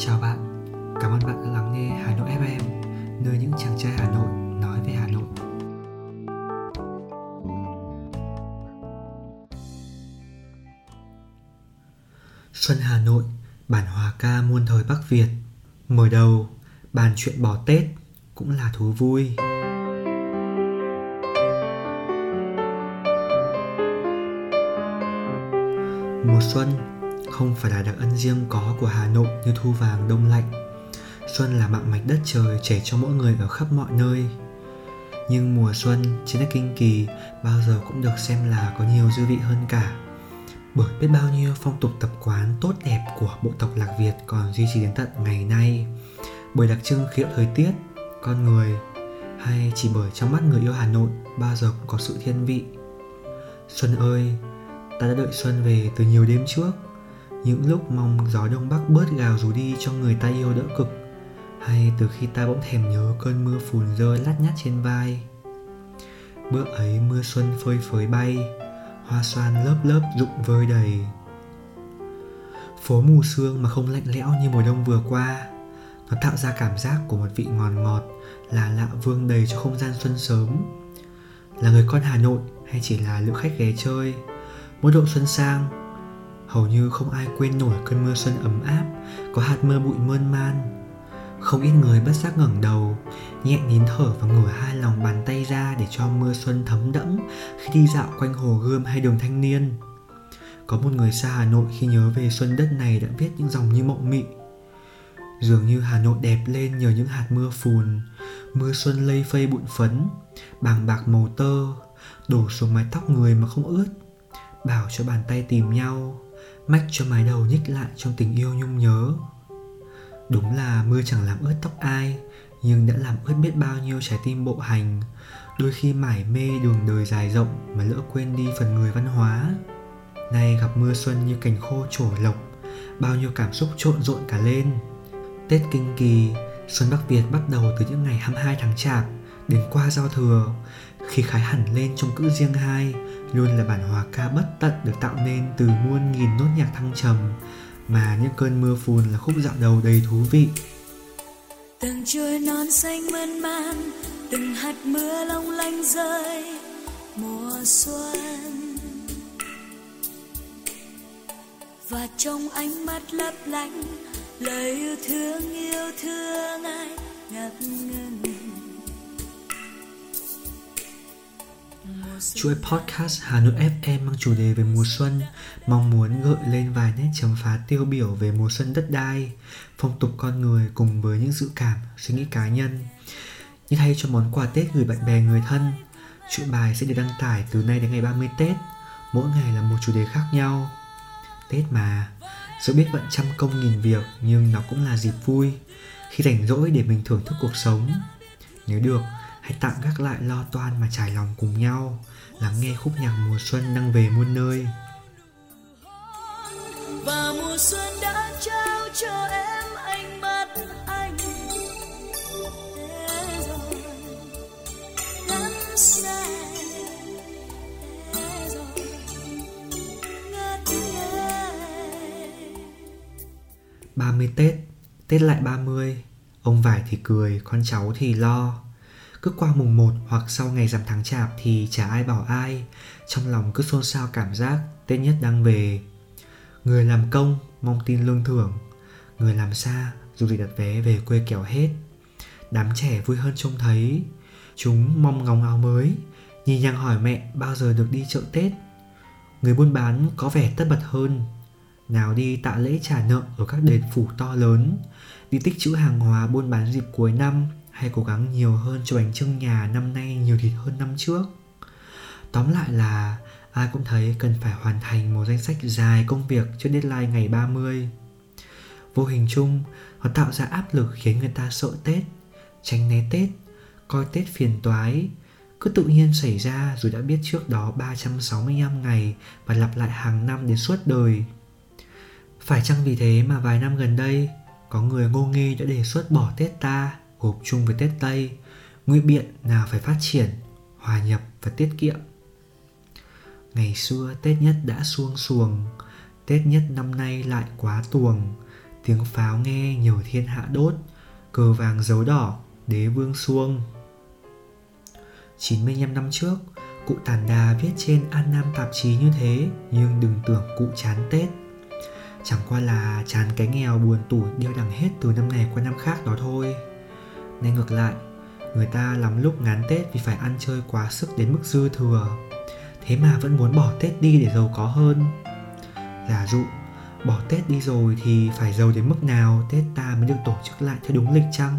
Chào bạn, cảm ơn bạn đã lắng nghe Hà Nội FM, nơi những chàng trai Hà Nội nói về Hà Nội. Xuân Hà Nội, bản hòa ca muôn thời Bắc Việt. Mở đầu, bàn chuyện bỏ Tết cũng là thú vui. Mùa xuân không phải là đặc ân riêng có của Hà Nội như thu vàng đông lạnh. Xuân là mạng mạch đất trời chảy cho mỗi người ở khắp mọi nơi. Nhưng mùa xuân trên đất kinh kỳ bao giờ cũng được xem là có nhiều dư vị hơn cả. Bởi biết bao nhiêu phong tục tập quán tốt đẹp của bộ tộc Lạc Việt còn duy trì đến tận ngày nay. Bởi đặc trưng khí hậu thời tiết, con người hay chỉ bởi trong mắt người yêu Hà Nội bao giờ cũng có sự thiên vị. Xuân ơi, ta đã đợi xuân về từ nhiều đêm trước những lúc mong gió đông bắc bớt gào rú đi cho người ta yêu đỡ cực, hay từ khi ta bỗng thèm nhớ cơn mưa phùn rơi lát nhát trên vai. Bữa ấy mưa xuân phơi phới bay, hoa xoan lớp lớp rụng vơi đầy. Phố mù sương mà không lạnh lẽo như mùa đông vừa qua, nó tạo ra cảm giác của một vị ngọt ngọt, là lạ vương đầy cho không gian xuân sớm. Là người con hà nội hay chỉ là lữ khách ghé chơi, mỗi độ xuân sang hầu như không ai quên nổi cơn mưa xuân ấm áp, có hạt mưa bụi mơn man. Không ít người bất giác ngẩng đầu, nhẹ nín thở và ngửa hai lòng bàn tay ra để cho mưa xuân thấm đẫm khi đi dạo quanh hồ gươm hay đường thanh niên. Có một người xa hà nội khi nhớ về xuân đất này đã viết những dòng như mộng mị. Dường như hà nội đẹp lên nhờ những hạt mưa phùn, mưa xuân lây phây bụi phấn, bàng bạc màu tơ, đổ xuống mái tóc người mà không ướt. Bảo cho bàn tay tìm nhau mách cho mái đầu nhích lại trong tình yêu nhung nhớ. Đúng là mưa chẳng làm ướt tóc ai, nhưng đã làm ướt biết bao nhiêu trái tim bộ hành. Đôi khi mải mê đường đời dài rộng mà lỡ quên đi phần người văn hóa. Nay gặp mưa xuân như cành khô trổ lộc, bao nhiêu cảm xúc trộn rộn cả lên. Tết kinh kỳ, xuân bắc việt bắt đầu từ những ngày 22 tháng chạp, đến qua giao thừa. Khi khái hẳn lên trong cữ riêng hai luôn là bản hòa ca bất tận được tạo nên từ muôn nghìn nốt nhạc thăng trầm, mà những cơn mưa phùn là khúc dạo đầu đầy thú vị. Từng chuối non xanh mơn man, từng hạt mưa long lanh rơi mùa xuân. Và trong ánh mắt lấp lánh, lời yêu thương yêu thương ai ngập ngừng. Chuỗi podcast Hà Nội FM mang chủ đề về mùa xuân, mong muốn gợi lên vài nét chấm phá tiêu biểu về mùa xuân đất đai, phong tục con người cùng với những dự cảm, suy nghĩ cá nhân. Như thay cho món quà Tết gửi bạn bè người thân, chuỗi bài sẽ được đăng tải từ nay đến ngày 30 Tết, mỗi ngày là một chủ đề khác nhau. Tết mà, dù biết bận trăm công nghìn việc nhưng nó cũng là dịp vui, khi rảnh rỗi để mình thưởng thức cuộc sống. Nếu được, hãy tạm gác lại lo toan mà trải lòng cùng nhau. Lắng nghe khúc nhạc mùa xuân đang về muôn nơi. Và mùa xuân đã trao cho em ánh mắt anh. Xa ngây 30 Tết, Tết lại 30 Ông vải thì cười, con cháu thì lo cứ qua mùng 1 hoặc sau ngày rằm tháng chạp thì chả ai bảo ai. Trong lòng cứ xôn xao cảm giác, Tết nhất đang về. Người làm công, mong tin lương thưởng. Người làm xa, dù gì đặt vé về quê kéo hết. Đám trẻ vui hơn trông thấy. Chúng mong ngóng áo mới. Nhìn nhằng hỏi mẹ bao giờ được đi chợ Tết. Người buôn bán có vẻ tất bật hơn. Nào đi tạ lễ trả nợ ở các đền phủ to lớn. Đi tích trữ hàng hóa buôn bán dịp cuối năm hay cố gắng nhiều hơn cho bánh trưng nhà năm nay nhiều thịt hơn năm trước. Tóm lại là ai cũng thấy cần phải hoàn thành một danh sách dài công việc trước deadline ngày 30 Vô hình chung, nó tạo ra áp lực khiến người ta sợ Tết, tránh né Tết, coi Tết phiền toái. Cứ tự nhiên xảy ra rồi đã biết trước đó 365 ngày và lặp lại hàng năm đến suốt đời. Phải chăng vì thế mà vài năm gần đây, có người ngô nghi đã đề xuất bỏ Tết ta? Gộp chung với Tết Tây, ngụy biện nào phải phát triển, hòa nhập và tiết kiệm. Ngày xưa Tết nhất đã xuông xuồng, Tết nhất năm nay lại quá tuồng, tiếng pháo nghe nhiều thiên hạ đốt cờ vàng dấu đỏ đế vương xuông. 95 năm trước cụ tản đà viết trên an nam tạp chí như thế nhưng đừng tưởng cụ chán tết. Chẳng qua là chán cái nghèo buồn tủi điêu đằng hết từ năm này qua năm khác đó thôi. Ngay ngược lại, người ta lắm lúc ngán tết vì phải ăn chơi quá sức đến mức dư thừa. Thế mà vẫn muốn bỏ tết đi để giàu có hơn. Giả dụ, bỏ tết đi rồi thì phải giàu đến mức nào tết ta mới được tổ chức lại theo đúng lịch chăng?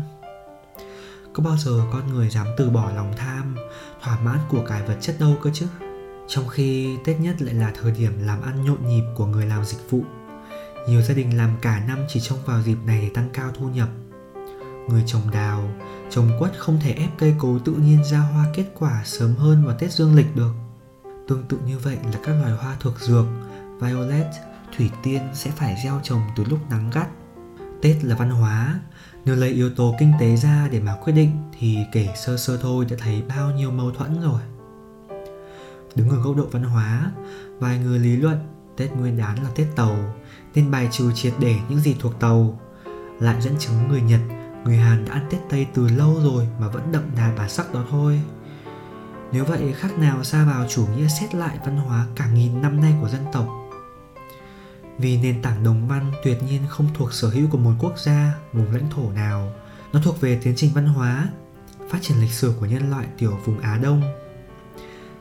Có bao giờ con người dám từ bỏ lòng tham, thỏa mãn của cải vật chất đâu cơ chứ? Trong khi tết nhất lại là thời điểm làm ăn nhộn nhịp của người làm dịch vụ. Nhiều gia đình làm cả năm chỉ trông vào dịp này để tăng cao thu nhập người trồng đào, trồng quất không thể ép cây cối tự nhiên ra hoa kết quả sớm hơn vào tết dương lịch được. Tương tự như vậy là các loài hoa thuộc dược, violet, thủy tiên sẽ phải gieo trồng từ lúc nắng gắt. Tết là văn hóa, nếu lấy yếu tố kinh tế ra để mà quyết định thì kể sơ sơ thôi đã thấy bao nhiêu mâu thuẫn rồi. Đứng ở góc độ văn hóa, vài người lý luận, tết nguyên đán là tết tàu, nên bài trừ triệt để những gì thuộc tàu, lại dẫn chứng người nhật người hàn đã ăn tết tây từ lâu rồi mà vẫn đậm đà bản sắc đó thôi nếu vậy khác nào xa vào chủ nghĩa xét lại văn hóa cả nghìn năm nay của dân tộc vì nền tảng đồng văn tuyệt nhiên không thuộc sở hữu của một quốc gia, vùng lãnh thổ nào. Nó thuộc về tiến trình văn hóa, phát triển lịch sử của nhân loại tiểu vùng Á Đông.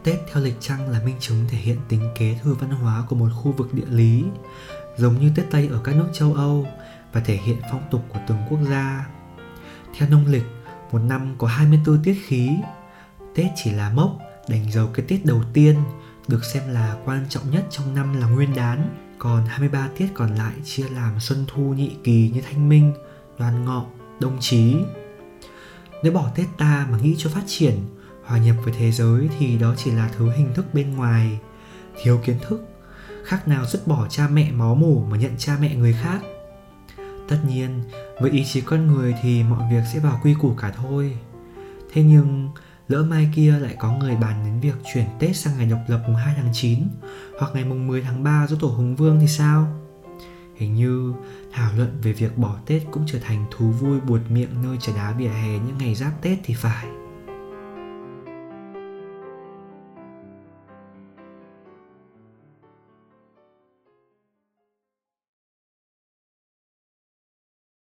Tết theo lịch trăng là minh chứng thể hiện tính kế thừa văn hóa của một khu vực địa lý, giống như Tết Tây ở các nước châu Âu và thể hiện phong tục của từng quốc gia. Theo nông lịch, một năm có 24 tiết khí. Tết chỉ là mốc đánh dấu cái tiết đầu tiên, được xem là quan trọng nhất trong năm là nguyên đán còn 23 tiết còn lại chia làm xuân thu nhị kỳ như thanh minh, đoan ngọ, đông chí. Nếu bỏ Tết ta mà nghĩ cho phát triển, hòa nhập với thế giới thì đó chỉ là thứ hình thức bên ngoài, thiếu kiến thức, khác nào dứt bỏ cha mẹ máu mủ mà nhận cha mẹ người khác. Tất nhiên, với ý chí con người thì mọi việc sẽ vào quy củ cả thôi. Thế nhưng lỡ mai kia lại có người bàn đến việc chuyển Tết sang ngày độc lập mùng 2 tháng 9 hoặc ngày mùng 10 tháng 3 do tổ Hùng Vương thì sao? Hình như thảo luận về việc bỏ Tết cũng trở thành thú vui buột miệng nơi trà đá vỉa hè những ngày giáp Tết thì phải.